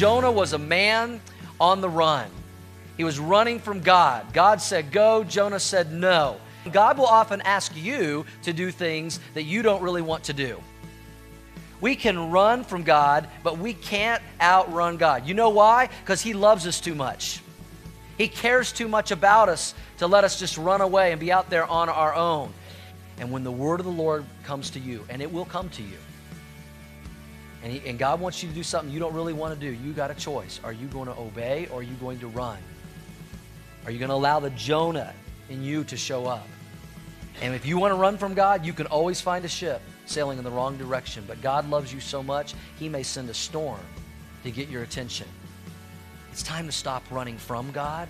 Jonah was a man on the run. He was running from God. God said, Go. Jonah said, No. God will often ask you to do things that you don't really want to do. We can run from God, but we can't outrun God. You know why? Because He loves us too much. He cares too much about us to let us just run away and be out there on our own. And when the word of the Lord comes to you, and it will come to you, and, he, and God wants you to do something you don't really want to do, you got a choice. Are you going to obey or are you going to run? Are you going to allow the Jonah in you to show up? And if you want to run from God, you can always find a ship sailing in the wrong direction. But God loves you so much, He may send a storm to get your attention. It's time to stop running from God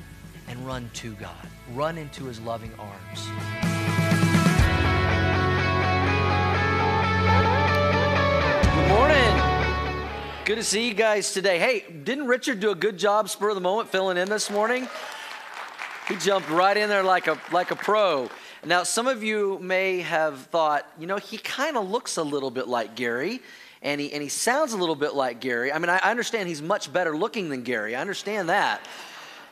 and run to God. Run into His loving arms. Good morning. Good to see you guys today. Hey, didn't Richard do a good job, spur of the moment, filling in this morning? He jumped right in there like a like a pro. Now, some of you may have thought, you know, he kind of looks a little bit like Gary, and he and he sounds a little bit like Gary. I mean, I, I understand he's much better looking than Gary. I understand that.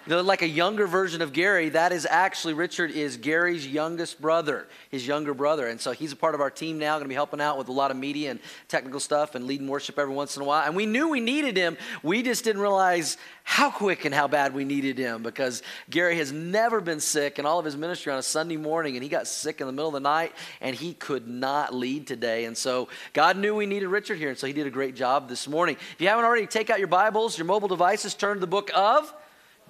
Like a younger version of Gary, that is actually Richard is Gary's youngest brother, his younger brother. And so he's a part of our team now, going to be helping out with a lot of media and technical stuff and leading worship every once in a while. And we knew we needed him. We just didn't realize how quick and how bad we needed him because Gary has never been sick in all of his ministry on a Sunday morning. And he got sick in the middle of the night and he could not lead today. And so God knew we needed Richard here. And so he did a great job this morning. If you haven't already, take out your Bibles, your mobile devices, turn to the book of.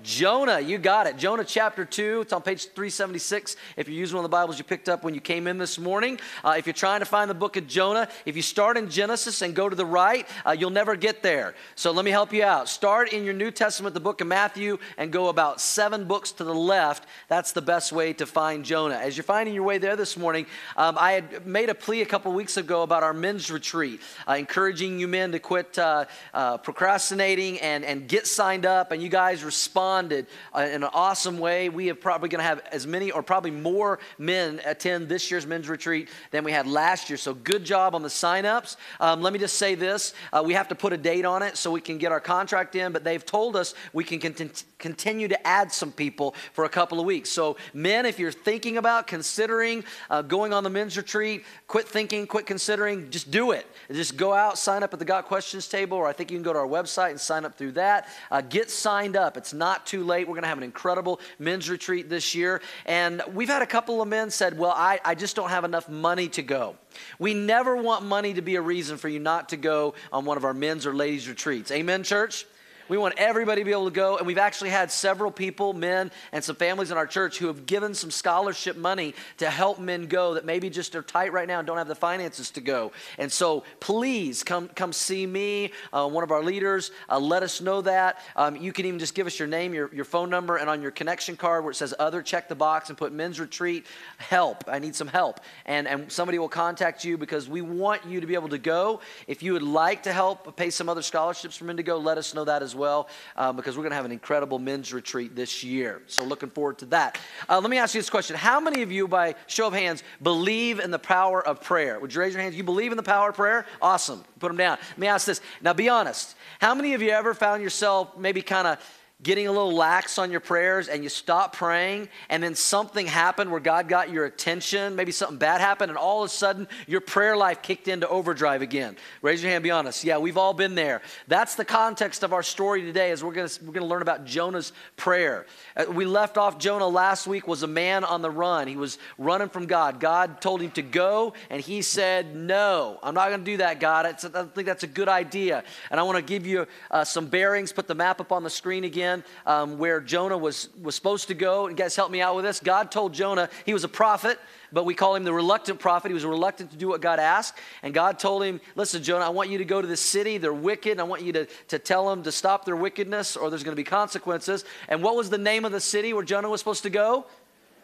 Jonah, you got it. Jonah chapter 2. It's on page 376. If you're using one of the Bibles you picked up when you came in this morning. Uh, if you're trying to find the book of Jonah, if you start in Genesis and go to the right, uh, you'll never get there. So let me help you out. Start in your New Testament, the book of Matthew, and go about seven books to the left. That's the best way to find Jonah. As you're finding your way there this morning, um, I had made a plea a couple weeks ago about our men's retreat, uh, encouraging you men to quit uh, uh, procrastinating and, and get signed up. And you guys respond responded uh, in an awesome way. We are probably going to have as many or probably more men attend this year's men's retreat than we had last year. So good job on the signups. Um, let me just say this uh, we have to put a date on it so we can get our contract in, but they've told us we can cont- continue to add some people for a couple of weeks. So, men, if you're thinking about considering uh, going on the men's retreat, quit thinking, quit considering, just do it. Just go out, sign up at the Got Questions table, or I think you can go to our website and sign up through that. Uh, get signed up. It's not too late. We're going to have an incredible men's retreat this year. And we've had a couple of men said, Well, I, I just don't have enough money to go. We never want money to be a reason for you not to go on one of our men's or ladies' retreats. Amen, church? We want everybody to be able to go. And we've actually had several people, men, and some families in our church who have given some scholarship money to help men go that maybe just are tight right now and don't have the finances to go. And so please come, come see me, uh, one of our leaders. Uh, let us know that. Um, you can even just give us your name, your, your phone number, and on your connection card where it says other, check the box and put men's retreat help. I need some help. And, and somebody will contact you because we want you to be able to go. If you would like to help pay some other scholarships for men to go, let us know that as well uh, because we're going to have an incredible men's retreat this year. So, looking forward to that. Uh, let me ask you this question How many of you, by show of hands, believe in the power of prayer? Would you raise your hands? You believe in the power of prayer? Awesome. Put them down. Let me ask this. Now, be honest. How many of you ever found yourself maybe kind of getting a little lax on your prayers and you stop praying and then something happened where God got your attention, maybe something bad happened, and all of a sudden your prayer life kicked into overdrive again. Raise your hand, be honest. Yeah, we've all been there. That's the context of our story today as we're going to we're gonna learn about Jonah's prayer. Uh, we left off Jonah last week was a man on the run. He was running from God. God told him to go and he said, no, I'm not going to do that, God. I don't think that's a good idea. And I want to give you uh, some bearings, put the map up on the screen again um, where Jonah was, was supposed to go. And guys, help me out with this. God told Jonah he was a prophet, but we call him the reluctant prophet. He was reluctant to do what God asked. And God told him, Listen, Jonah, I want you to go to the city. They're wicked. I want you to, to tell them to stop their wickedness or there's going to be consequences. And what was the name of the city where Jonah was supposed to go?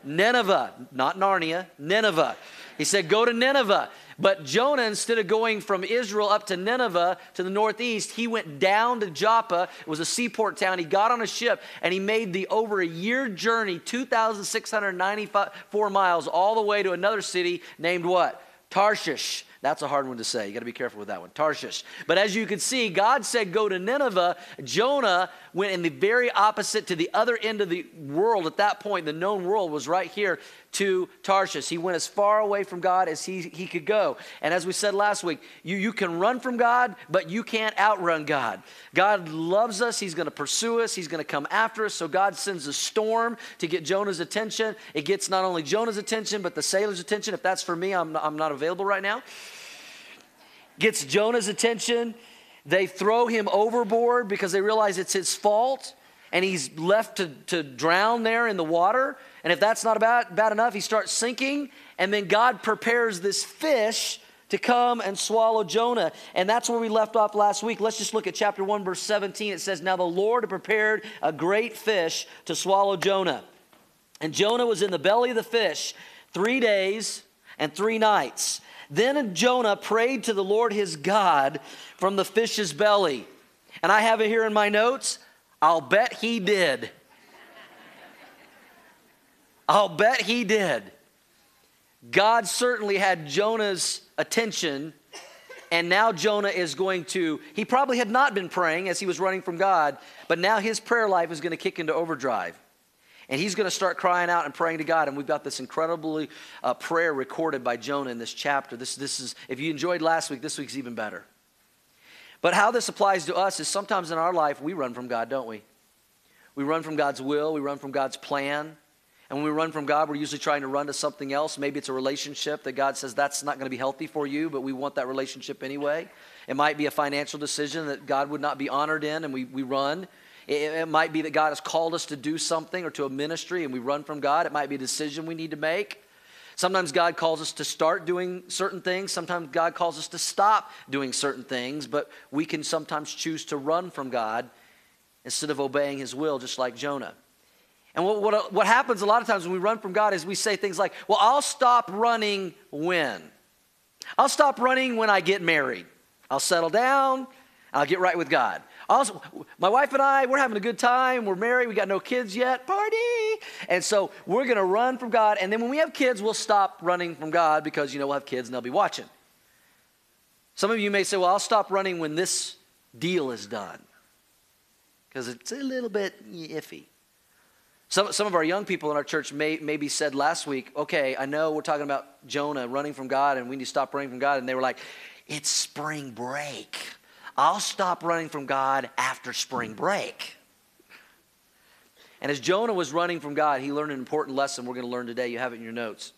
Nineveh, not Narnia, Nineveh. He said, Go to Nineveh. But Jonah, instead of going from Israel up to Nineveh to the northeast, he went down to Joppa. It was a seaport town. He got on a ship and he made the over a year journey, 2,694 miles, all the way to another city named what? Tarshish. That's a hard one to say. You got to be careful with that one. Tarshish. But as you can see, God said, Go to Nineveh. Jonah went in the very opposite to the other end of the world. At that point, the known world was right here to Tarshish. He went as far away from God as he, he could go. And as we said last week, you, you can run from God, but you can't outrun God. God loves us. He's going to pursue us. He's going to come after us. So God sends a storm to get Jonah's attention. It gets not only Jonah's attention, but the sailor's attention. If that's for me, I'm, I'm not available right now. Gets Jonah's attention. They throw him overboard because they realize it's his fault and he's left to, to drown there in the water. And if that's not about, bad enough, he starts sinking. And then God prepares this fish to come and swallow Jonah. And that's where we left off last week. Let's just look at chapter 1, verse 17. It says, Now the Lord prepared a great fish to swallow Jonah. And Jonah was in the belly of the fish three days and three nights. Then Jonah prayed to the Lord his God from the fish's belly. And I have it here in my notes I'll bet he did. I'll bet he did. God certainly had Jonah's attention, and now Jonah is going to, he probably had not been praying as he was running from God, but now his prayer life is going to kick into overdrive. And he's going to start crying out and praying to God. And we've got this incredibly uh, prayer recorded by Jonah in this chapter. This, this is, if you enjoyed last week, this week's even better. But how this applies to us is sometimes in our life we run from God, don't we? We run from God's will, we run from God's plan. And when we run from God, we're usually trying to run to something else. Maybe it's a relationship that God says that's not going to be healthy for you, but we want that relationship anyway. It might be a financial decision that God would not be honored in, and we, we run. It, it might be that God has called us to do something or to a ministry, and we run from God. It might be a decision we need to make. Sometimes God calls us to start doing certain things. Sometimes God calls us to stop doing certain things, but we can sometimes choose to run from God instead of obeying His will, just like Jonah. And what, what, what happens a lot of times when we run from God is we say things like, Well, I'll stop running when? I'll stop running when I get married. I'll settle down, I'll get right with God. Also, my wife and I, we're having a good time. We're married. We got no kids yet. Party. And so we're going to run from God. And then when we have kids, we'll stop running from God because, you know, we'll have kids and they'll be watching. Some of you may say, well, I'll stop running when this deal is done because it's a little bit iffy. Some, some of our young people in our church may, maybe said last week, okay, I know we're talking about Jonah running from God and we need to stop running from God. And they were like, it's spring break. I'll stop running from God after spring break. And as Jonah was running from God, he learned an important lesson we're going to learn today. You have it in your notes.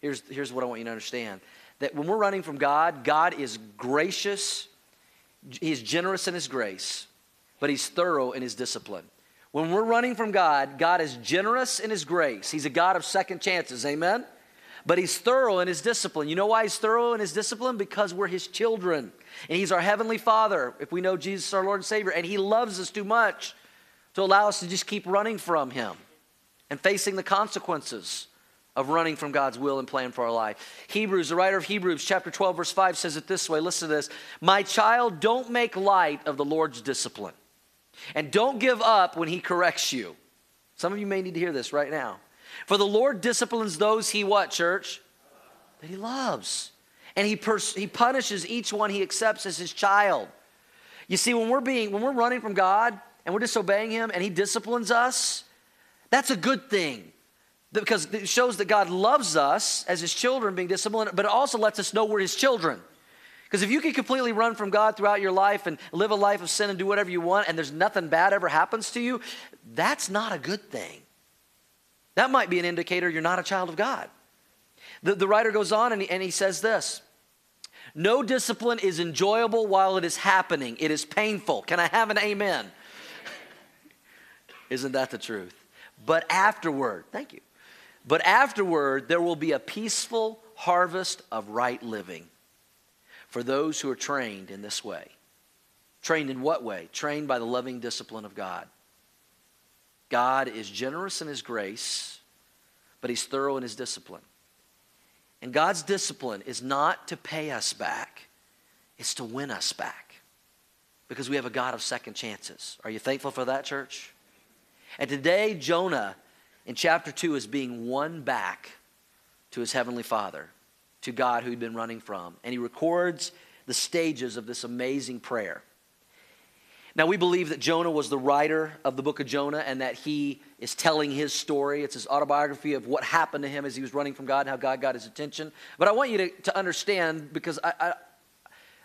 Here's, here's what I want you to understand that when we're running from God, God is gracious, He's generous in His grace, but He's thorough in His discipline. When we're running from God, God is generous in His grace. He's a God of second chances. Amen? But He's thorough in His discipline. You know why He's thorough in His discipline? Because we're His children. And He's our Heavenly Father, if we know Jesus, our Lord and Savior. And He loves us too much to allow us to just keep running from Him and facing the consequences of running from God's will and plan for our life. Hebrews, the writer of Hebrews, chapter 12, verse 5 says it this way listen to this My child, don't make light of the Lord's discipline, and don't give up when He corrects you. Some of you may need to hear this right now. For the Lord disciplines those He what, church? That He loves and he, pers- he punishes each one he accepts as his child. You see, when we're being, when we're running from God and we're disobeying him and he disciplines us, that's a good thing. Because it shows that God loves us as his children being disciplined, but it also lets us know we're his children. Because if you can completely run from God throughout your life and live a life of sin and do whatever you want, and there's nothing bad ever happens to you, that's not a good thing. That might be an indicator you're not a child of God. The, the writer goes on and he, and he says this No discipline is enjoyable while it is happening, it is painful. Can I have an amen? Isn't that the truth? But afterward, thank you. But afterward, there will be a peaceful harvest of right living for those who are trained in this way. Trained in what way? Trained by the loving discipline of God. God is generous in his grace, but he's thorough in his discipline. And God's discipline is not to pay us back, it's to win us back. Because we have a God of second chances. Are you thankful for that, church? And today, Jonah in chapter 2 is being won back to his heavenly Father to God who he'd been running from. And he records the stages of this amazing prayer. Now, we believe that Jonah was the writer of the book of Jonah and that he is telling his story. It's his autobiography of what happened to him as he was running from God and how God got his attention. But I want you to, to understand because I, I,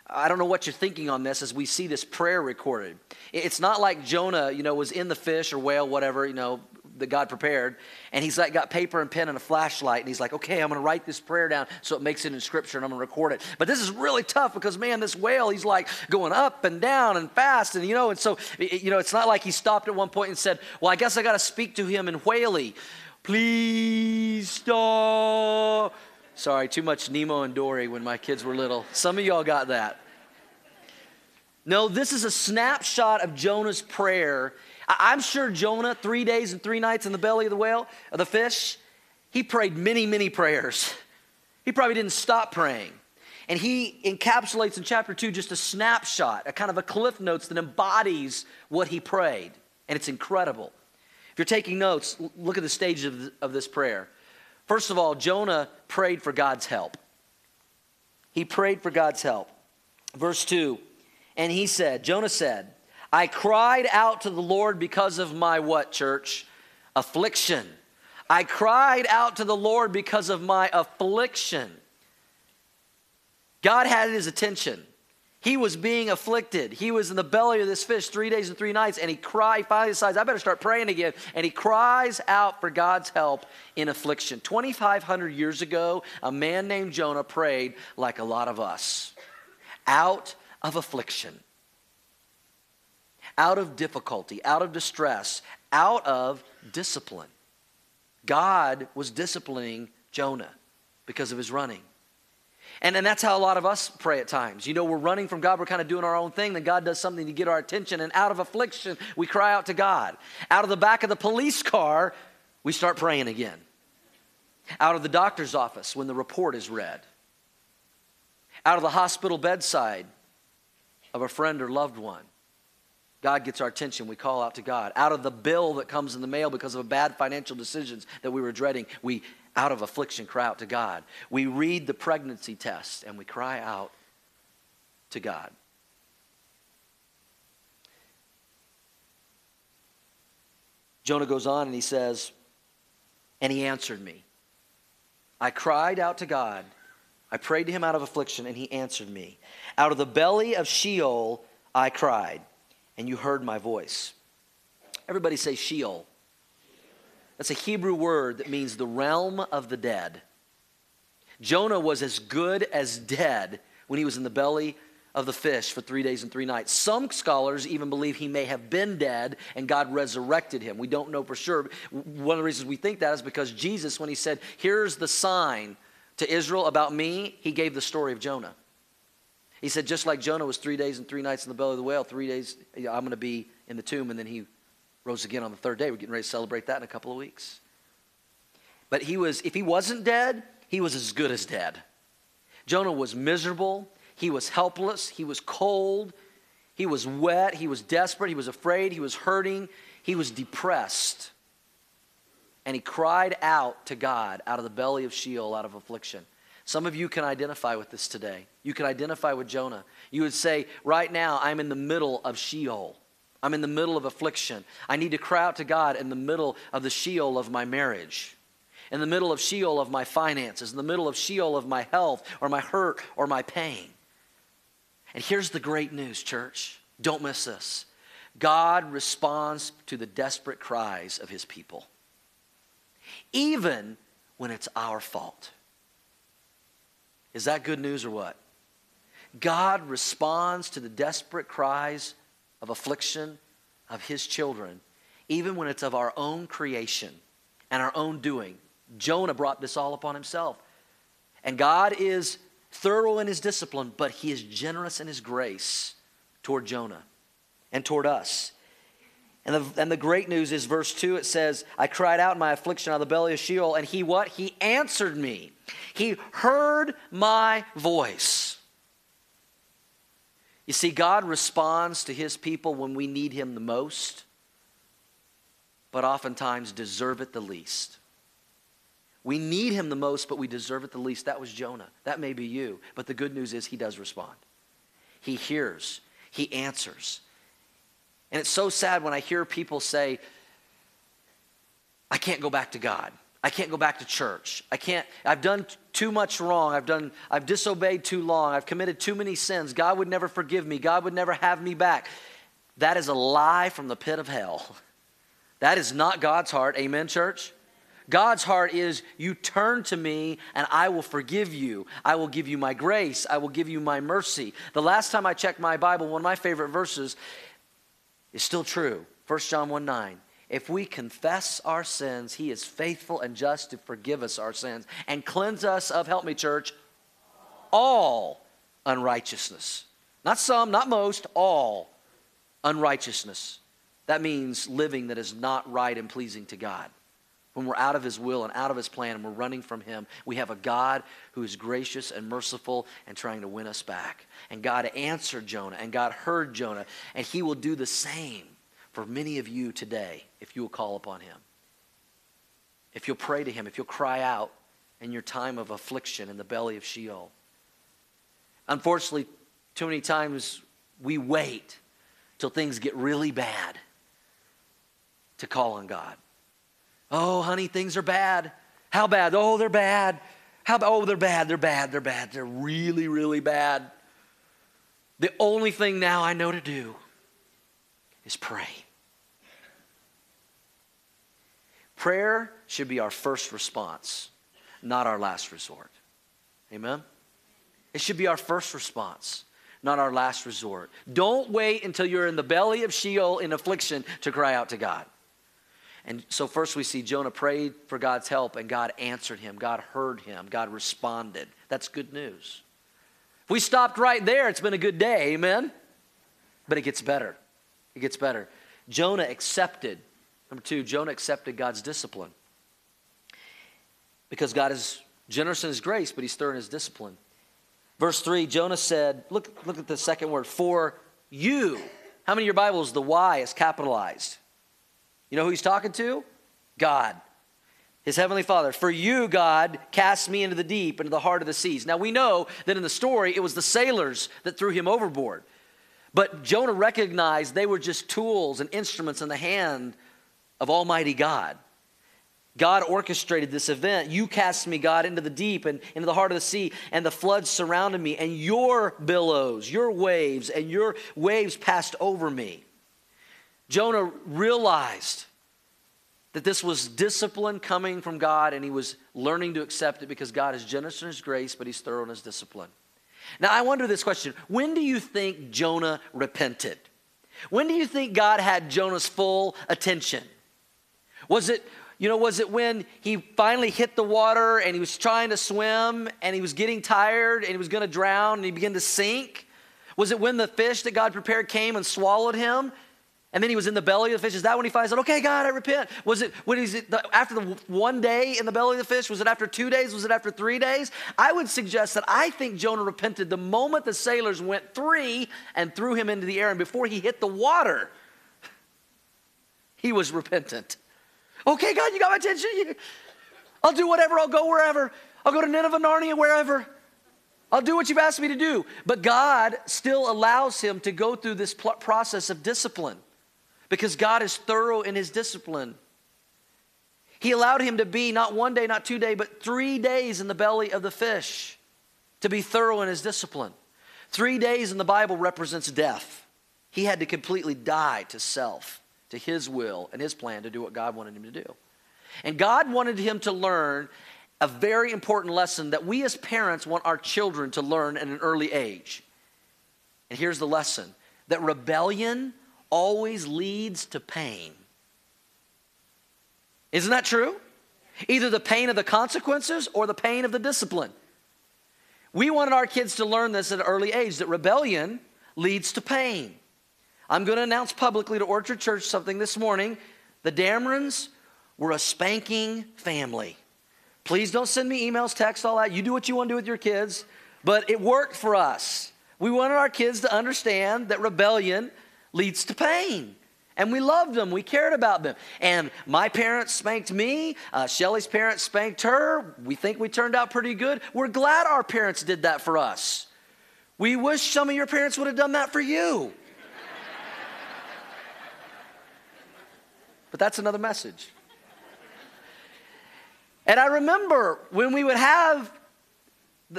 I don't know what you're thinking on this as we see this prayer recorded. It's not like Jonah, you know, was in the fish or whale, whatever, you know, that God prepared, and he's like got paper and pen and a flashlight, and he's like, okay, I'm going to write this prayer down so it makes it in scripture, and I'm going to record it. But this is really tough because man, this whale, he's like going up and down and fast, and you know, and so you know, it's not like he stopped at one point and said, well, I guess I got to speak to him in whaley. Please stop. Sorry, too much Nemo and Dory when my kids were little. Some of y'all got that. No, this is a snapshot of Jonah's prayer I'm sure Jonah, three days and three nights in the belly of the whale, of the fish, he prayed many, many prayers. He probably didn't stop praying. And he encapsulates in chapter two just a snapshot, a kind of a cliff notes that embodies what he prayed. And it's incredible. If you're taking notes, look at the stages of, of this prayer. First of all, Jonah prayed for God's help. He prayed for God's help. Verse 2 And he said, Jonah said, I cried out to the Lord because of my what, church? Affliction. I cried out to the Lord because of my affliction. God had his attention. He was being afflicted. He was in the belly of this fish three days and three nights, and he cried. Finally decides, I better start praying again. And he cries out for God's help in affliction. 2,500 years ago, a man named Jonah prayed like a lot of us out of affliction out of difficulty, out of distress, out of discipline. God was disciplining Jonah because of his running. And, and that's how a lot of us pray at times. You know, we're running from God, we're kind of doing our own thing, then God does something to get our attention, and out of affliction, we cry out to God. Out of the back of the police car, we start praying again. Out of the doctor's office, when the report is read. Out of the hospital bedside of a friend or loved one. God gets our attention. We call out to God. Out of the bill that comes in the mail because of bad financial decisions that we were dreading, we, out of affliction, cry out to God. We read the pregnancy test and we cry out to God. Jonah goes on and he says, And he answered me. I cried out to God. I prayed to him out of affliction, and he answered me. Out of the belly of Sheol I cried and you heard my voice. Everybody say Sheol. That's a Hebrew word that means the realm of the dead. Jonah was as good as dead when he was in the belly of the fish for three days and three nights. Some scholars even believe he may have been dead and God resurrected him. We don't know for sure. One of the reasons we think that is because Jesus, when he said, Here's the sign to Israel about me, he gave the story of Jonah. He said, just like Jonah was three days and three nights in the belly of the whale, three days, I'm going to be in the tomb, and then he rose again on the third day. We're getting ready to celebrate that in a couple of weeks. But he was, if he wasn't dead, he was as good as dead. Jonah was miserable. He was helpless. He was cold. He was wet. He was desperate. He was afraid. He was hurting. He was depressed. And he cried out to God out of the belly of Sheol, out of affliction. Some of you can identify with this today. You can identify with Jonah. You would say, Right now, I'm in the middle of Sheol. I'm in the middle of affliction. I need to cry out to God in the middle of the Sheol of my marriage, in the middle of Sheol of my finances, in the middle of Sheol of my health or my hurt or my pain. And here's the great news, church. Don't miss this. God responds to the desperate cries of his people, even when it's our fault. Is that good news or what? God responds to the desperate cries of affliction of his children, even when it's of our own creation and our own doing. Jonah brought this all upon himself. And God is thorough in his discipline, but he is generous in his grace toward Jonah and toward us. And the, and the great news is verse 2 it says, I cried out in my affliction out of the belly of Sheol, and he what? He answered me. He heard my voice. You see, God responds to his people when we need him the most, but oftentimes deserve it the least. We need him the most, but we deserve it the least. That was Jonah. That may be you. But the good news is he does respond. He hears, he answers. And it's so sad when I hear people say, I can't go back to God. I can't go back to church. I can't, I've done too much wrong. I've done, I've disobeyed too long. I've committed too many sins. God would never forgive me. God would never have me back. That is a lie from the pit of hell. That is not God's heart. Amen, church? God's heart is you turn to me and I will forgive you. I will give you my grace. I will give you my mercy. The last time I checked my Bible, one of my favorite verses is still true. 1 John 1 9. If we confess our sins, he is faithful and just to forgive us our sins and cleanse us of, help me, church, all unrighteousness. Not some, not most, all unrighteousness. That means living that is not right and pleasing to God. When we're out of His will and out of His plan and we're running from Him, we have a God who is gracious and merciful and trying to win us back. And God answered Jonah and God heard Jonah, and He will do the same for many of you today if you will call upon Him. If you'll pray to Him, if you'll cry out in your time of affliction in the belly of Sheol. Unfortunately, too many times we wait till things get really bad to call on God. Oh, honey, things are bad. How bad? Oh, they're bad. How about, oh, they're bad, they're bad, they're bad. They're really, really bad. The only thing now I know to do is pray. Prayer should be our first response, not our last resort. Amen? It should be our first response, not our last resort. Don't wait until you're in the belly of Sheol in affliction to cry out to God. And so, first we see Jonah prayed for God's help, and God answered him. God heard him. God responded. That's good news. If we stopped right there, it's been a good day. Amen? But it gets better. It gets better. Jonah accepted Number two, Jonah accepted God's discipline. Because God is generous in his grace, but he's thorough in his discipline. Verse 3, Jonah said, look, look at the second word, for you. How many of your Bibles, the Y is capitalized? You know who he's talking to? God, his heavenly Father. For you, God, cast me into the deep, into the heart of the seas. Now we know that in the story, it was the sailors that threw him overboard. But Jonah recognized they were just tools and instruments in the hand of Almighty God. God orchestrated this event. You cast me, God, into the deep and into the heart of the sea, and the floods surrounded me, and your billows, your waves, and your waves passed over me. Jonah realized that this was discipline coming from God, and he was learning to accept it because God is generous in his grace, but he's thorough in his discipline. Now, I wonder this question when do you think Jonah repented? When do you think God had Jonah's full attention? Was it, you know, was it when he finally hit the water and he was trying to swim and he was getting tired and he was going to drown and he began to sink? Was it when the fish that God prepared came and swallowed him? And then he was in the belly of the fish. Is that when he finds out, okay, God, I repent? Was it when he's after the one day in the belly of the fish? Was it after two days? Was it after three days? I would suggest that I think Jonah repented the moment the sailors went three and threw him into the air. And before he hit the water, he was repentant. Okay, God, you got my attention. I'll do whatever. I'll go wherever. I'll go to Nineveh, Narnia, wherever. I'll do what you've asked me to do. But God still allows him to go through this process of discipline because God is thorough in his discipline. He allowed him to be not one day, not two days, but three days in the belly of the fish to be thorough in his discipline. Three days in the Bible represents death. He had to completely die to self to his will and his plan to do what God wanted him to do. And God wanted him to learn a very important lesson that we as parents want our children to learn at an early age. And here's the lesson that rebellion always leads to pain. Isn't that true? Either the pain of the consequences or the pain of the discipline. We wanted our kids to learn this at an early age that rebellion leads to pain. I'm going to announce publicly to Orchard Church something this morning. The Damerons were a spanking family. Please don't send me emails, text, all that. You do what you want to do with your kids. But it worked for us. We wanted our kids to understand that rebellion leads to pain. And we loved them. We cared about them. And my parents spanked me. Uh, Shelly's parents spanked her. We think we turned out pretty good. We're glad our parents did that for us. We wish some of your parents would have done that for you. But that's another message. And I remember when we would have,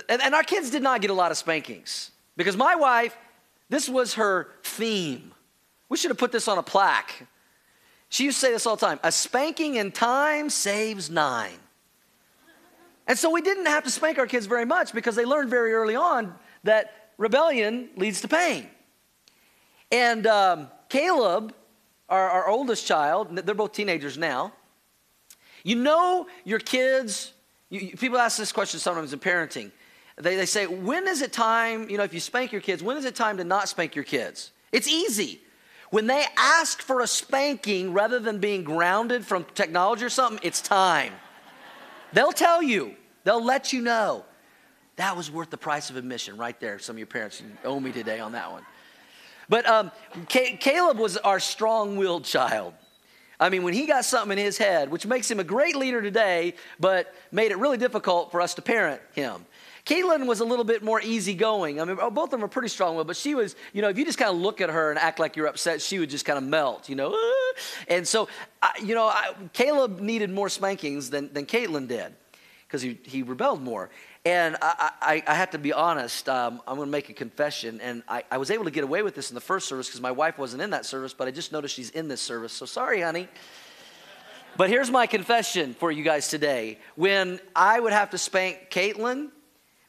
and our kids did not get a lot of spankings because my wife, this was her theme. We should have put this on a plaque. She used to say this all the time a spanking in time saves nine. And so we didn't have to spank our kids very much because they learned very early on that rebellion leads to pain. And um, Caleb, our, our oldest child, they're both teenagers now. You know your kids, you, people ask this question sometimes in parenting. They, they say, when is it time, you know, if you spank your kids, when is it time to not spank your kids? It's easy. When they ask for a spanking rather than being grounded from technology or something, it's time. They'll tell you, they'll let you know. That was worth the price of admission right there. Some of your parents owe me today on that one. But um, Caleb was our strong willed child. I mean, when he got something in his head, which makes him a great leader today, but made it really difficult for us to parent him. Caitlin was a little bit more easygoing. I mean, both of them were pretty strong willed, but she was, you know, if you just kind of look at her and act like you're upset, she would just kind of melt, you know. And so, I, you know, I, Caleb needed more spankings than, than Caitlin did because he, he rebelled more. And I, I, I have to be honest, um, I'm going to make a confession. And I, I was able to get away with this in the first service because my wife wasn't in that service, but I just noticed she's in this service. So sorry, honey. But here's my confession for you guys today. When I would have to spank Caitlin,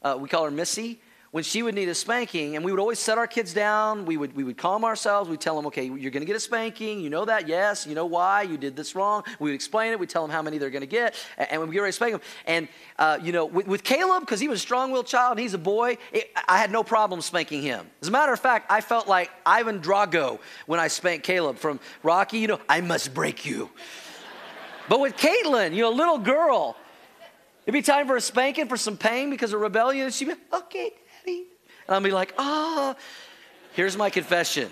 uh, we call her Missy, when she would need a spanking, and we would always set our kids down. We would, we would calm ourselves. We'd tell them, okay, you're to get a spanking. You know that? Yes. You know why? You did this wrong. We would explain it. We'd tell them how many they're to get. And, and we get ready to spank them. And, uh, you know, with, with Caleb, because he was a strong willed child and he's a boy, it, I had no problem spanking him. As a matter of fact, I felt like Ivan Drago when I spanked Caleb from Rocky. You know, I must break you. but with Caitlin, you know, little girl, it'd be time for a spanking for some pain because of rebellion. And She'd be, okay, and I'll be like, ah. Oh. Here's my confession.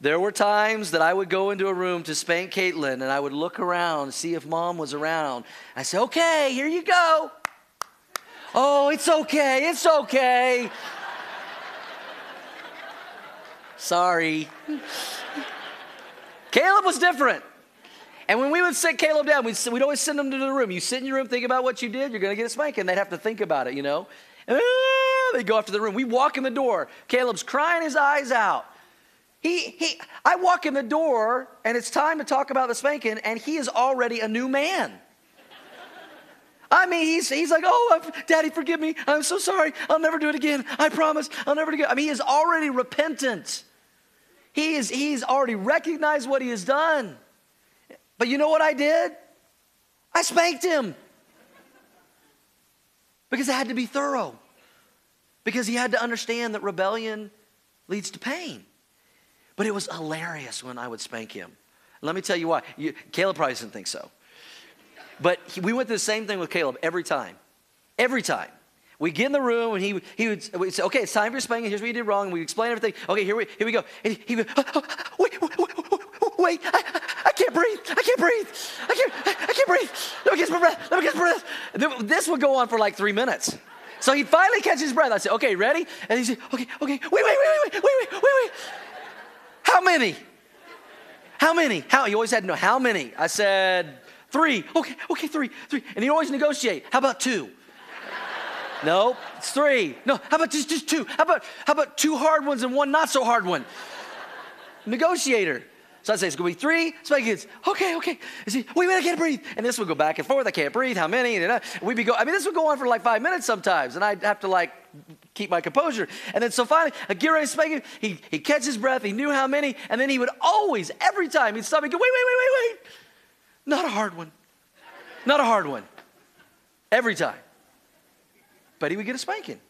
There were times that I would go into a room to spank Caitlin and I would look around, see if mom was around. I say, okay, here you go. Oh, it's okay, it's okay. Sorry. Caleb was different. And when we would sit Caleb down, we'd, we'd always send him to the room. You sit in your room, think about what you did, you're going to get a spanking. And They'd have to think about it, you know. They go after the room. We walk in the door. Caleb's crying his eyes out. He, he, I walk in the door and it's time to talk about the spanking, and he is already a new man. I mean, he's, he's like, oh, I've, Daddy, forgive me. I'm so sorry. I'll never do it again. I promise. I'll never do it again. I mean, he is already repentant. He is, he's already recognized what he has done. But you know what I did? I spanked him because it had to be thorough, because he had to understand that rebellion leads to pain. But it was hilarious when I would spank him. Let me tell you why. You, Caleb probably doesn't think so. But he, we went through the same thing with Caleb every time. Every time. We get in the room and he, he would we'd say, okay, it's time for your spanking. Here's what you did wrong. And we explain everything. Okay, here we, here we go. And he, would, oh, oh, wait, wait, wait, I, I can't breathe. I can't breathe. I can't, I can't breathe. Let me get some breath. Let me get some breath. This would go on for like three minutes. So he finally catches his breath. I said, okay, ready? And he said, okay, okay, wait, wait, wait, wait, wait, wait, wait, wait. How many? How many? How? He always had to know how many. I said, three. Okay, okay, three, three. And he always negotiate. How about two? No, it's three. No, how about just, just two? How about, how about two hard ones and one not so hard one? Negotiator. So I'd say it's to be three spankings. Okay, okay. Is he, wait, wait, I can't breathe. And this would go back and forth. I can't breathe. How many? And uh, we'd be go. I mean, this would go on for like five minutes sometimes, and I'd have to like keep my composure. And then so finally, I get ready to spank. He he catches his breath. He knew how many, and then he would always, every time, he'd stop and go, wait, wait, wait, wait, wait. Not a hard one. Not a hard one. Every time. But he would get a spanking.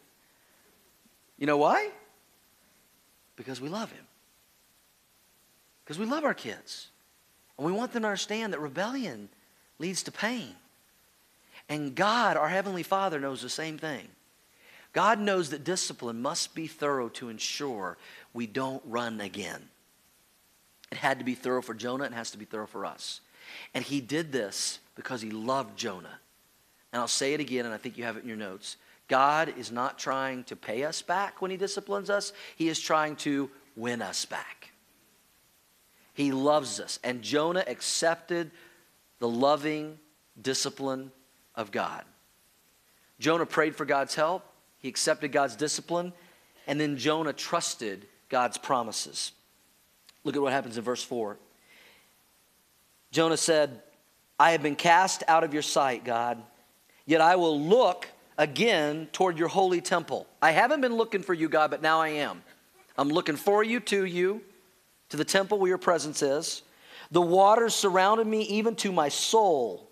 You know why? Because we love him because we love our kids. And we want them to understand that rebellion leads to pain. And God, our Heavenly Father, knows the same thing. God knows that discipline must be thorough to ensure we don't run again. It had to be thorough for Jonah, and has to be thorough for us. And he did this because he loved Jonah. And I'll say it again, and I think you have it in your notes. God is not trying to pay us back when he disciplines us, he is trying to win us back. He loves us. And Jonah accepted the loving discipline of God. Jonah prayed for God's help, he accepted God's discipline, and then Jonah trusted God's promises. Look at what happens in verse 4. Jonah said, I have been cast out of your sight, God, yet I will look again toward your holy temple. I haven't been looking for you, God, but now I am. I'm looking for you, to you, to the temple where your presence is. The waters surrounded me even to my soul.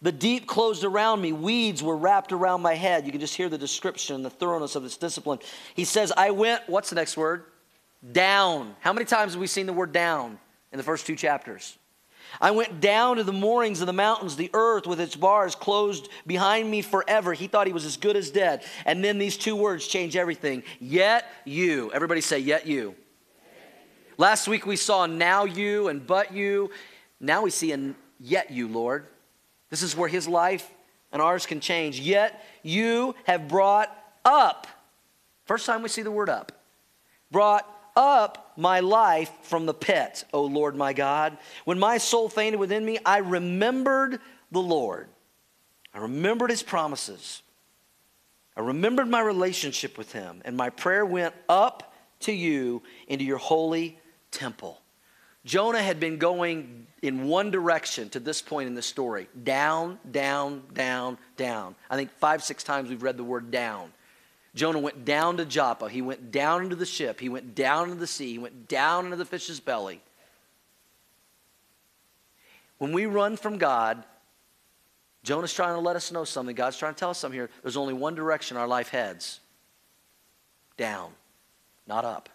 The deep closed around me. Weeds were wrapped around my head. You can just hear the description, the thoroughness of this discipline. He says, I went, what's the next word? Down. How many times have we seen the word down in the first two chapters? I went down to the moorings of the mountains. The earth with its bars closed behind me forever. He thought he was as good as dead. And then these two words change everything. Yet you. Everybody say, yet you. Last week we saw now you and but you. Now we see and yet you, Lord. This is where his life and ours can change. Yet you have brought up. First time we see the word up. Brought up my life from the pit, O Lord my God. When my soul fainted within me, I remembered the Lord. I remembered his promises. I remembered my relationship with him, and my prayer went up to you into your holy temple. Jonah had been going in one direction to this point in the story down, down, down, down. I think five, six times we've read the word down. Jonah went down to Joppa. He went down into the ship. He went down into the sea. He went down into the fish's belly. When we run from God, Jonah's trying to let us know something. God's trying to tell us something here. There's only one direction our life heads down, not up.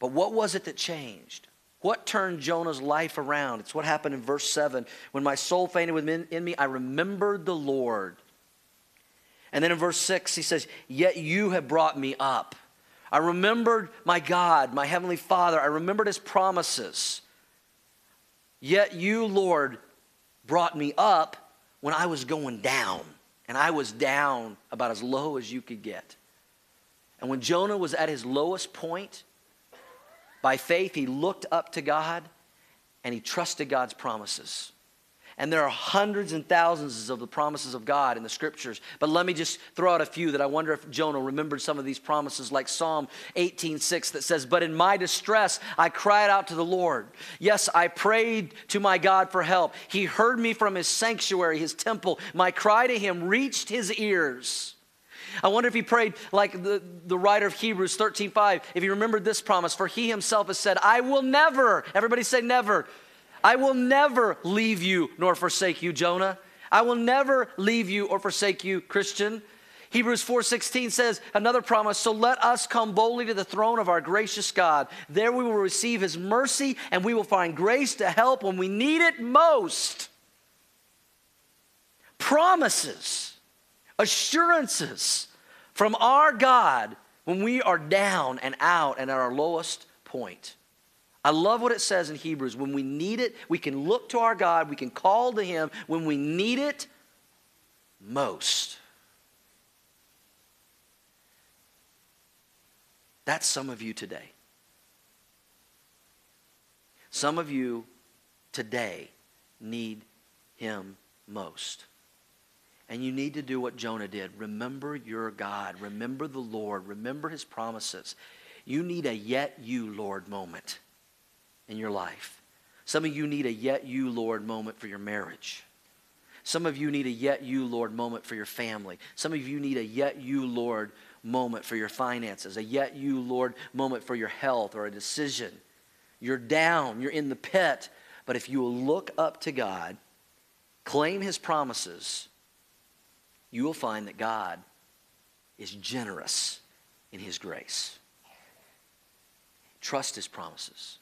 But what was it that changed? What turned Jonah's life around? It's what happened in verse 7. When my soul fainted within me, I remembered the Lord. And then in verse 6, he says, Yet you have brought me up. I remembered my God, my heavenly Father. I remembered his promises. Yet you, Lord, brought me up when I was going down. And I was down about as low as you could get. And when Jonah was at his lowest point, by faith, he looked up to God and he trusted God's promises. And there are hundreds and thousands of the promises of God in the scriptures. But let me just throw out a few that I wonder if Jonah remembered some of these promises, like Psalm 18:6 that says, But in my distress I cried out to the Lord. Yes, I prayed to my God for help. He heard me from his sanctuary, his temple. My cry to him reached his ears. I wonder if he prayed like the, the writer of Hebrews 13:5, if he remembered this promise, for he himself has said, I will never, everybody say never I will never leave you nor forsake you, Jonah. I will never leave you or forsake you, Christian. Hebrews 4:16 says another promise, so let us come boldly to the throne of our gracious God. There we will receive his mercy and we will find grace to help when we need it most. Promises, assurances from our God when we are down and out and at our lowest point. I love what it says in Hebrews. When we need it, we can look to our God, we can call to Him when we need it most. That's some of you today. Some of you today need Him most. And you need to do what Jonah did. Remember your God. Remember the Lord. Remember His promises. You need a yet you, Lord moment in your life. Some of you need a yet you, Lord moment for your marriage. Some of you need a yet you, Lord moment for your family. Some of you need a yet you, Lord moment for your finances, a yet you, Lord moment for your health or a decision. You're down, you're in the pit, but if you will look up to God, claim his promises, you will find that God is generous in his grace. Trust his promises.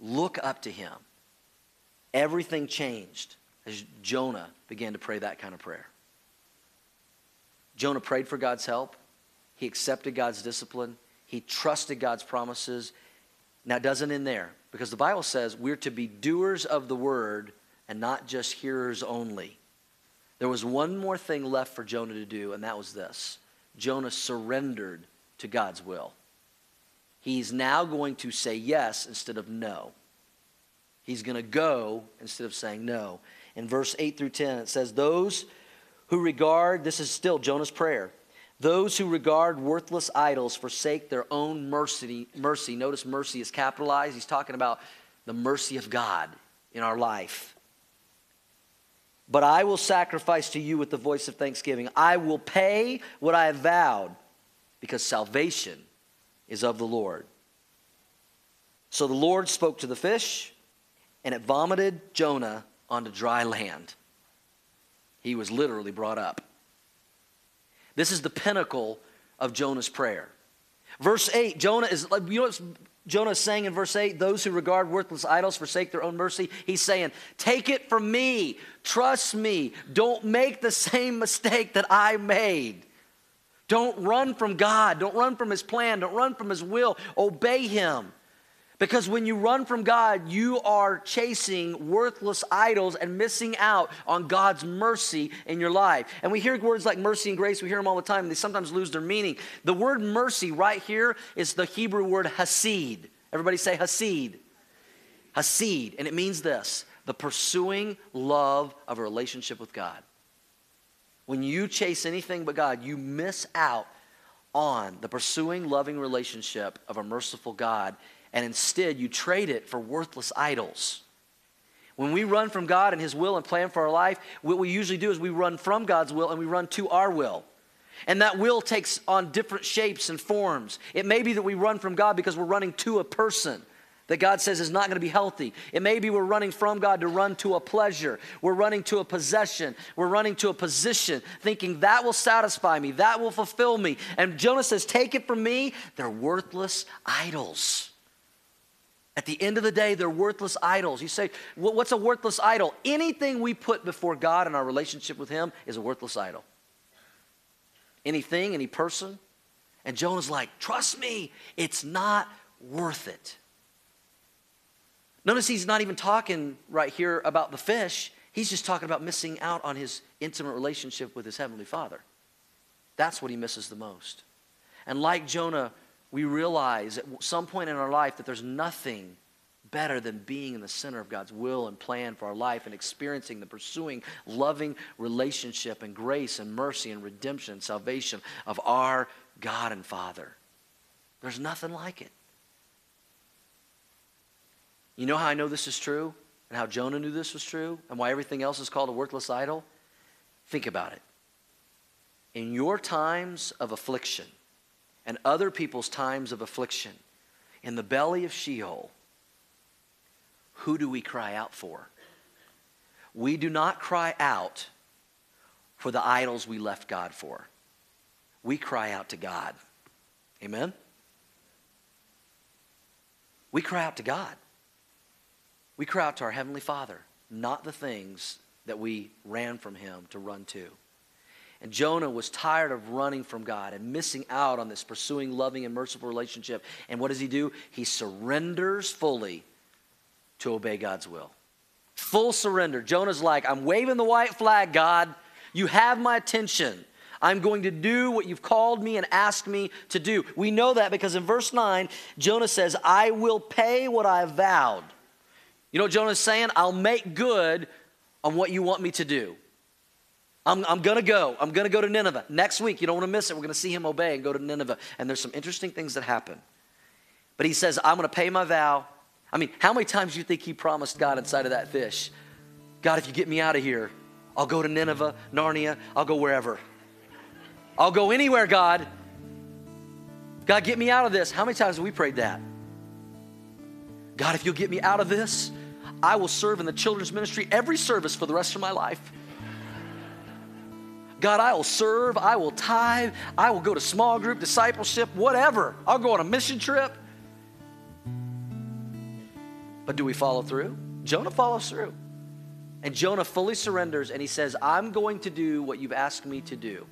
Look up to him. Everything changed as Jonah began to pray that kind of prayer. Jonah prayed for God's help. He accepted God's discipline. He trusted God's promises. Now, it doesn't end there because the Bible says we're to be doers of the word and not just hearers only. There was one more thing left for Jonah to do, and that was this Jonah surrendered to God's will. He's now going to say yes instead of no. He's going to go instead of saying no. In verse 8 through 10, it says, Those who regard, this is still Jonah's prayer, those who regard worthless idols forsake their own mercy. Mercy. Notice mercy is capitalized. He's talking about the mercy of God in our life. But I will sacrifice to you with the voice of thanksgiving. I will pay what I have vowed because salvation is of the Lord. So the Lord spoke to the fish, and it vomited Jonah onto dry land. He was literally brought up. This is the pinnacle of Jonah's prayer. Verse 8, Jonah is, you know Jonah saying in verse 8? Those who regard worthless idols forsake their own mercy. He's saying, Take it from me. Trust me. Don't make the same mistake that I made. Don't run from God. Don't run from His plan. Don't run from His will. Obey Him. Because when you run from God, you are chasing worthless idols and missing out on God's mercy in your life. And we hear words like mercy and grace, we hear them all the time, and they sometimes lose their meaning. The word mercy right here is the Hebrew word hesed. Everybody say hesed. Hesed. And it means this the pursuing love of a relationship with God. When you chase anything but God, you miss out on the pursuing, loving relationship of a merciful God and instead you trade it for worthless idols. When we run from God and His will and plan for our life, what we usually do is we run from God's will and we run to our will. And that will takes on different shapes and forms. It may be that we run from God because we're running to a person that God says is not going to be healthy. It may be we're running from God to run to a pleasure. We're running to a possession. We're running to a position, thinking that will satisfy me, that will fulfill me. And Jonah says, Take it from me. They're worthless idols. At the end of the day, they're worthless idols. You say, what's a worthless idol? Anything we put before God in our relationship with Him is a worthless idol. Anything, any person. And Jonah's like, trust me, it's not worth it. Notice he's not even talking right here about the fish. He's just talking about missing out on his intimate relationship with his heavenly Father. That's what he misses the most. And like Jonah, we realize at some point in our life that there's nothing better than being in the center of God's will and plan for our life and experiencing the pursuing, loving relationship and grace and mercy and redemption and salvation of our God and Father. There's nothing like it. You know how I know this is true and how Jonah knew this was true and why everything else is called a worthless idol? Think about it. In your times of affliction, and other people's times of affliction, in the belly of Sheol, who do we cry out for? We do not cry out for the idols we left God for. We cry out to God. Amen? We cry out to God. We cry out to our Heavenly Father, not the things that we ran from Him to run to. And Jonah was tired of running from God and missing out on this pursuing, loving, and merciful relationship. And what does he do? He surrenders fully to obey God's will. Full surrender. Jonah's like, I'm waving the white flag, God. You have my attention. I'm going to do what you've called me and asked me to do. We know that because in verse 9, Jonah says, I will pay what I vowed. You know what Jonah's saying? I'll make good on what you want me to do. I'm, I'm going to go. I'm going to go to Nineveh. Next week, you don't want to miss it. We're going to see him obey and go to Nineveh. And there's some interesting things that happen. But he says, I'm going to pay my vow. I mean, how many times do you think he promised God inside of that fish? God, if you get me out of here, I'll go to Nineveh, Narnia, I'll go wherever. I'll go anywhere, God. God, get me out of this. How many times have we prayed that? God, if you'll get me out of this, I will serve in the children's ministry every service for the rest of my life. God, I will serve, I will tithe, I will go to small group, discipleship, whatever. I'll go on a mission trip. But do we follow through? Jonah follows through. And Jonah fully surrenders and he says, I'm going to do what you've asked me to do.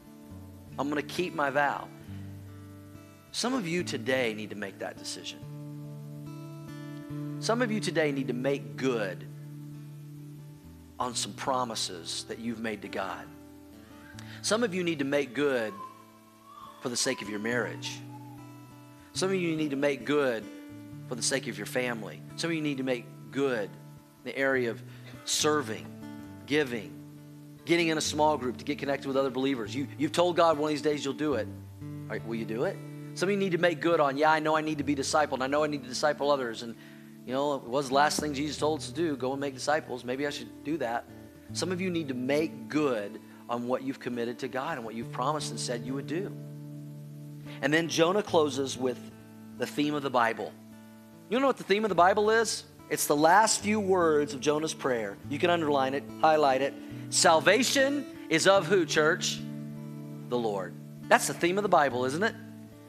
I'm going to keep my vow. Some of you today need to make that decision. Some of you today need to make good on some promises that you've made to God. Some of you need to make good for the sake of your marriage. Some of you need to make good for the sake of your family. Some of you need to make good in the area of serving, giving, getting in a small group to get connected with other believers. You, you've told God one of these days you'll do it. Right, will you do it? Some of you need to make good on, yeah, I know I need to be discipled. I know I need to disciple others. And, you know, it was the last thing Jesus told us to do go and make disciples. Maybe I should do that. Some of you need to make good on what you've committed to God and what you've promised and said you would do. And then Jonah closes with the theme of the Bible. You know what the theme of the Bible is? It's the last few words of Jonah's prayer. You can underline it, highlight it. Salvation is of who, church? The Lord. That's the theme of the Bible, isn't it?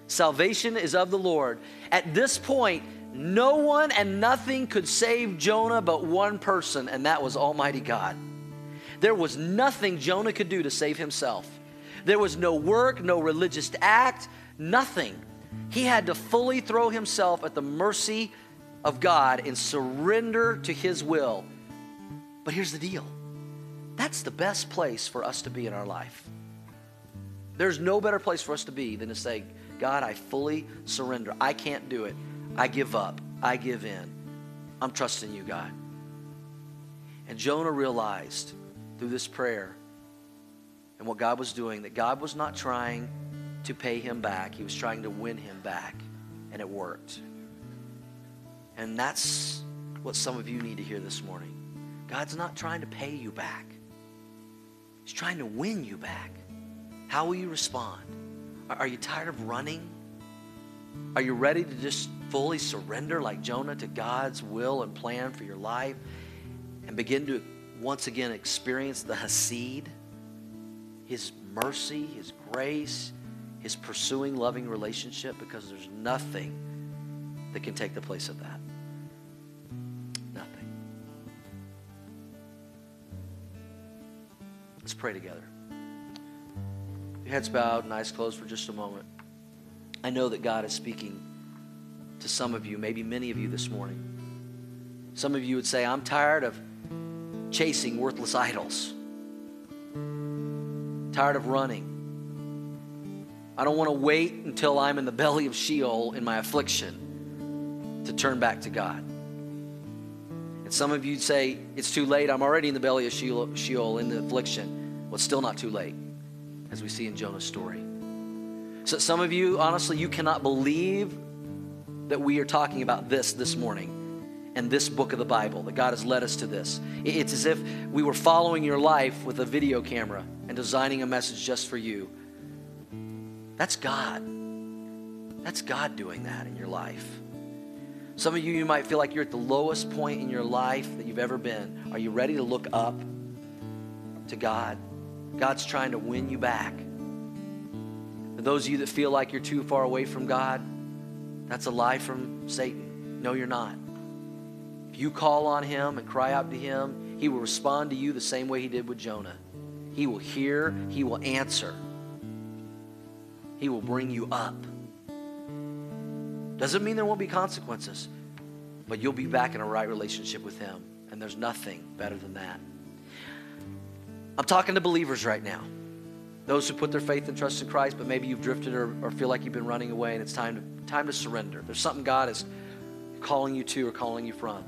Salvation is of the Lord. At this point, no one and nothing could save Jonah but one person, and that was Almighty God. There was nothing Jonah could do to save himself. There was no work, no religious act, nothing. He had to fully throw himself at the mercy of God and surrender to his will. But here's the deal that's the best place for us to be in our life. There's no better place for us to be than to say, God, I fully surrender. I can't do it. I give up. I give in. I'm trusting you, God. And Jonah realized through this prayer and what God was doing that God was not trying to pay him back, He was trying to win him back. And it worked. And that's what some of you need to hear this morning. God's not trying to pay you back, He's trying to win you back. How will you respond? Are you tired of running? Are you ready to just fully surrender like Jonah to God's will and plan for your life and begin to once again experience the Hesed, His mercy, His grace, His pursuing, loving relationship? Because there's nothing that can take the place of that. Nothing. Let's pray together. Your heads bowed and eyes closed for just a moment. I know that God is speaking to some of you, maybe many of you this morning. Some of you would say, I'm tired of chasing worthless idols, tired of running. I don't want to wait until I'm in the belly of Sheol in my affliction to turn back to God. And some of you say, It's too late. I'm already in the belly of Sheol, Sheol in the affliction. Well, it's still not too late as we see in Jonah's story. So, some of you, honestly, you cannot believe that we are talking about this this morning and this book of the Bible, that God has led us to this. It's as if we were following your life with a video camera and designing a message just for you. That's God. That's God doing that in your life. Some of you, you might feel like you're at the lowest point in your life that you've ever been. Are you ready to look up to God? God's trying to win you back. For those of you that feel like you're too far away from God, that's a lie from Satan. No, you're not. You call on Him and cry out to Him, He will respond to you the same way He did with Jonah. He will hear, He will answer, He will bring you up. Doesn't mean there won't be consequences, but you'll be back in a right relationship with Him. And there's nothing better than that. I'm talking to believers right now. Those who put their faith and trust in Christ, but maybe you've drifted or, or feel like you've been running away and it's time to, time to surrender. There's something God is calling you to or calling you from.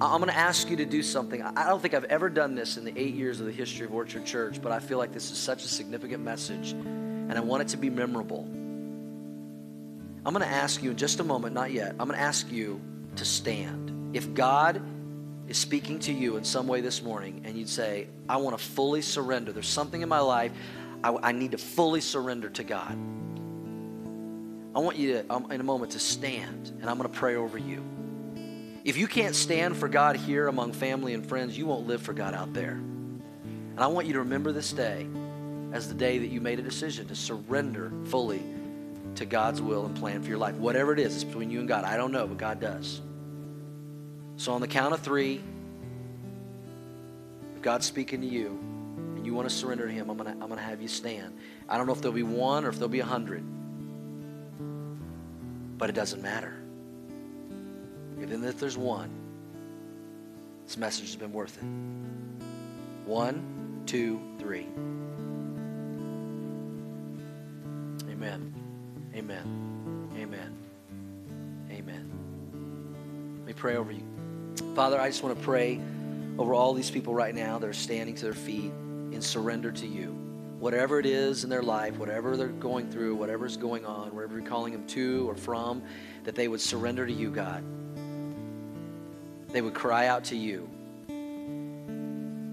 I'm going to ask you to do something. I don't think I've ever done this in the eight years of the history of Orchard Church, but I feel like this is such a significant message and I want it to be memorable. I'm going to ask you in just a moment, not yet, I'm going to ask you to stand. If God is speaking to you in some way this morning and you'd say, I want to fully surrender, there's something in my life I, I need to fully surrender to God. I want you to, um, in a moment, to stand and I'm going to pray over you. If you can't stand for God here among family and friends, you won't live for God out there. And I want you to remember this day as the day that you made a decision to surrender fully to God's will and plan for your life. Whatever it is, it's between you and God. I don't know, but God does. So on the count of three, if God's speaking to you and you want to surrender to Him, I'm going to, I'm going to have you stand. I don't know if there'll be one or if there'll be a hundred, but it doesn't matter. Even if there's one, this message has been worth it. One, two, three. Amen. Amen. Amen. Amen. Let me pray over you. Father, I just want to pray over all these people right now that are standing to their feet in surrender to you. Whatever it is in their life, whatever they're going through, whatever's going on, wherever you're calling them to or from, that they would surrender to you, God. They would cry out to you.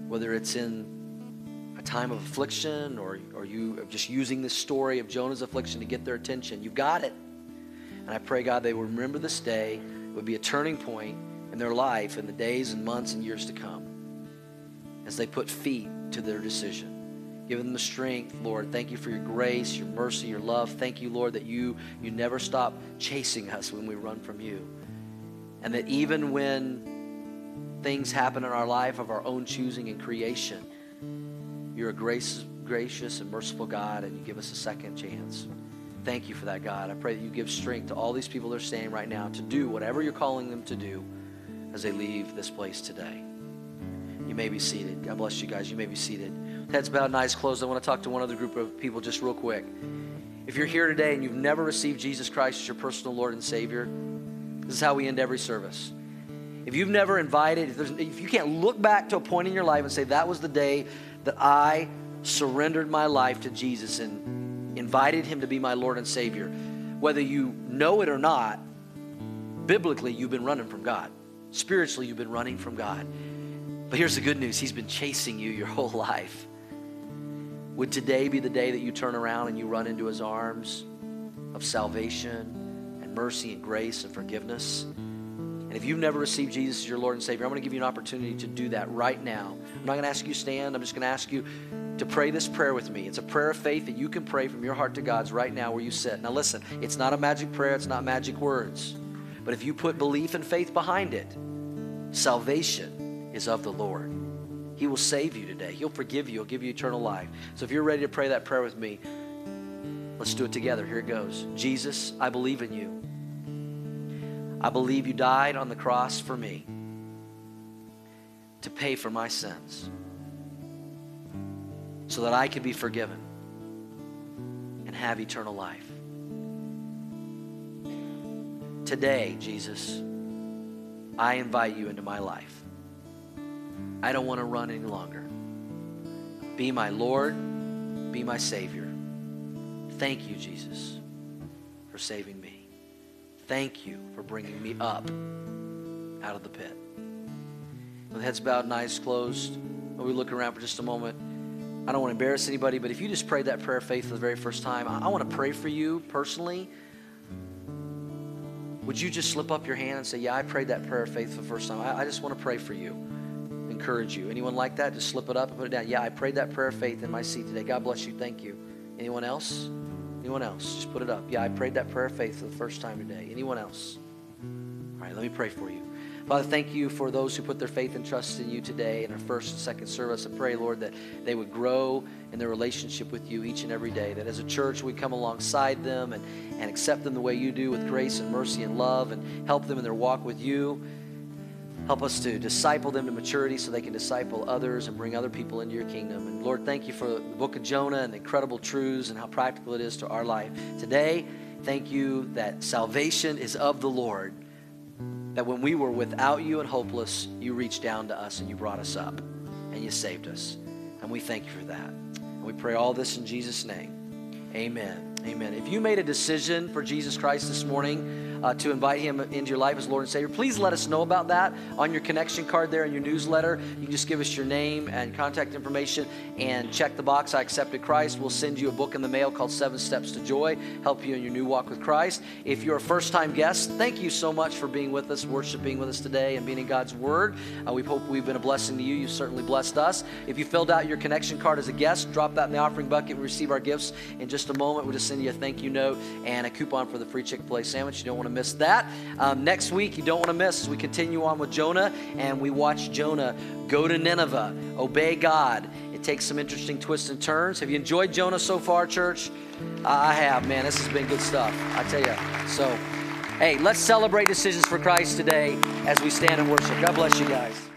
Whether it's in a time of affliction or, or you just using this story of Jonah's affliction to get their attention. You've got it. And I pray, God, they will remember this day. It would be a turning point in their life in the days and months and years to come as they put feet to their decision. Give them the strength, Lord. Thank you for your grace, your mercy, your love. Thank you, Lord, that you, you never stop chasing us when we run from you. And that even when things happen in our life of our own choosing and creation, you're a grace, gracious and merciful God, and you give us a second chance. Thank you for that, God. I pray that you give strength to all these people that are standing right now to do whatever you're calling them to do as they leave this place today. You may be seated. God bless you guys. You may be seated. Heads bowed and eyes closed. I want to talk to one other group of people just real quick. If you're here today and you've never received Jesus Christ as your personal Lord and Savior, this is how we end every service. If you've never invited, if, if you can't look back to a point in your life and say, that was the day that I surrendered my life to Jesus and invited him to be my Lord and Savior. Whether you know it or not, biblically, you've been running from God. Spiritually, you've been running from God. But here's the good news He's been chasing you your whole life. Would today be the day that you turn around and you run into His arms of salvation and mercy and grace and forgiveness? And if you've never received Jesus as your Lord and Savior, I'm going to give you an opportunity to do that right now. I'm not going to ask you to stand. I'm just going to ask you to pray this prayer with me. It's a prayer of faith that you can pray from your heart to God's right now where you sit. Now, listen, it's not a magic prayer, it's not magic words. But if you put belief and faith behind it, salvation is of the Lord. He will save you today. He'll forgive you. He'll give you eternal life. So if you're ready to pray that prayer with me, let's do it together. Here it goes. Jesus, I believe in you. I believe you died on the cross for me to pay for my sins so that I could be forgiven and have eternal life. Today, Jesus, I invite you into my life. I don't want to run any longer. Be my Lord, be my Savior. Thank you, Jesus, for saving me. Thank you for bringing me up out of the pit. With heads bowed and eyes closed, we look around for just a moment, I don't want to embarrass anybody, but if you just prayed that prayer of faith for the very first time, I, want to pray for you personally. Would you just slip up your hand and say, Yeah, I prayed that prayer of faith for the first time? I just want to pray for you, encourage you. Anyone like that? Just slip it up and put it down. Yeah, I prayed that prayer of faith in my seat today. God bless you. Thank you. Anyone else? Anyone else? Just put it up. Yeah, I prayed that prayer of faith for the first time today. Anyone else? All right, let me pray for you. Father, thank you for those who put their faith and trust in you today in our first and second service. I pray, Lord, that they would grow in their relationship with you each and every day. That as a church, we come alongside them and, and accept them the way you do with grace and mercy and love and help them in their walk with you. Help us to disciple them to maturity so they can disciple others and bring other people into your kingdom. And Lord, thank you for the book of Jonah and the incredible truths and how practical it is to our life. Today, thank you that salvation is of the Lord. That when we were without you and hopeless, you reached down to us and you brought us up and you saved us. And we thank you for that. And we pray all this in Jesus' name. Amen. Amen. If you made a decision for Jesus Christ this morning, uh, to invite Him into your life as Lord and Savior, please let us know about that on your connection card there in your newsletter. You can just give us your name and contact information and check the box. I accepted Christ. We'll send you a book in the mail called Seven Steps to Joy, help you in your new walk with Christ. If you're a first time guest, thank you so much for being with us, worshiping with us today, and being in God's Word. Uh, we hope we've been a blessing to you. You've certainly blessed us. If you filled out your connection card as a guest, drop that in the offering bucket. We receive our gifts in just a moment. We'll just send you a thank you note and a coupon for the free Chick fil A sandwich. You don't want to miss that. Um, next week, you don't want to miss as we continue on with Jonah and we watch Jonah go to Nineveh, obey God. It takes some interesting twists and turns. Have you enjoyed Jonah so far, church? I have, man. This has been good stuff. I tell you. So, hey, let's celebrate decisions for Christ today as we stand and worship. God bless you guys.